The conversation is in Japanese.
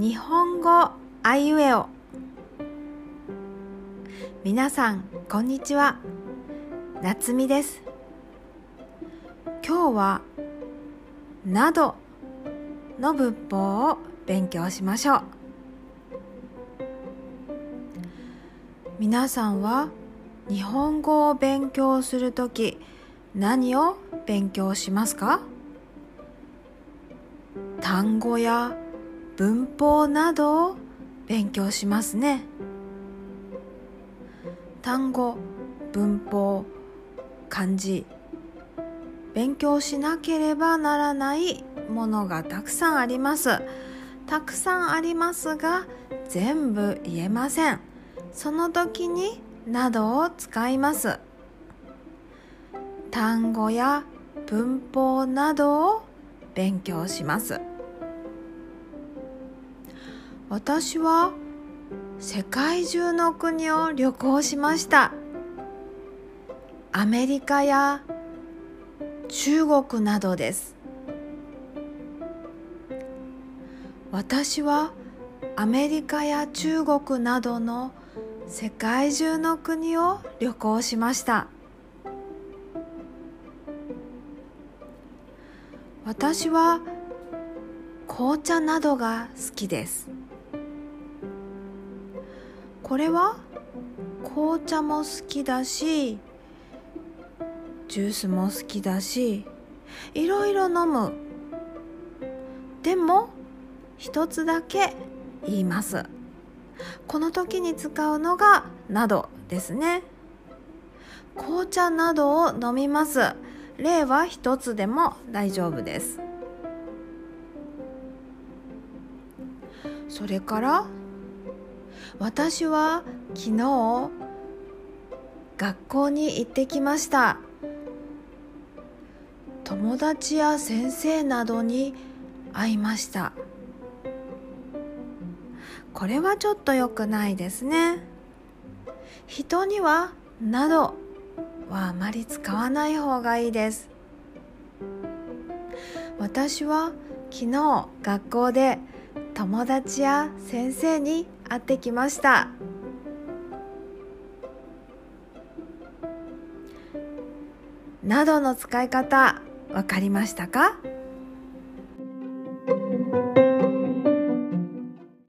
日本語あいうえお。皆さんこんにちは。夏美です。今日は「など」の文法を勉強しましょう。皆さんは日本語を勉強するとき何を勉強しますか？単語や文法などを勉強しますね。単語文法漢字勉強しなければならないものがたくさんあります。たくさんありますが全部言えません。その時になどを使います。単語や文法などを勉強します。私は世界中の国を旅行しました。アメリカや中国などです。私はアメリカや中国などの世界中の国を旅行しました。私は紅茶などが好きです。これは？紅茶も好きだしジュースも好きだしいろいろ飲む。でも一つだけ言います。この時に使うのがなどですね。紅茶などを飲みます。例は一つでも大丈夫です。それから私は昨日学校に行ってきました。友達や先生などに会いました。これはちょっと良くないですね。人には「など」はあまり使わない方がいいです。私は昨日学校で友達や先生に会ってきました。などの使い方わかりましたか？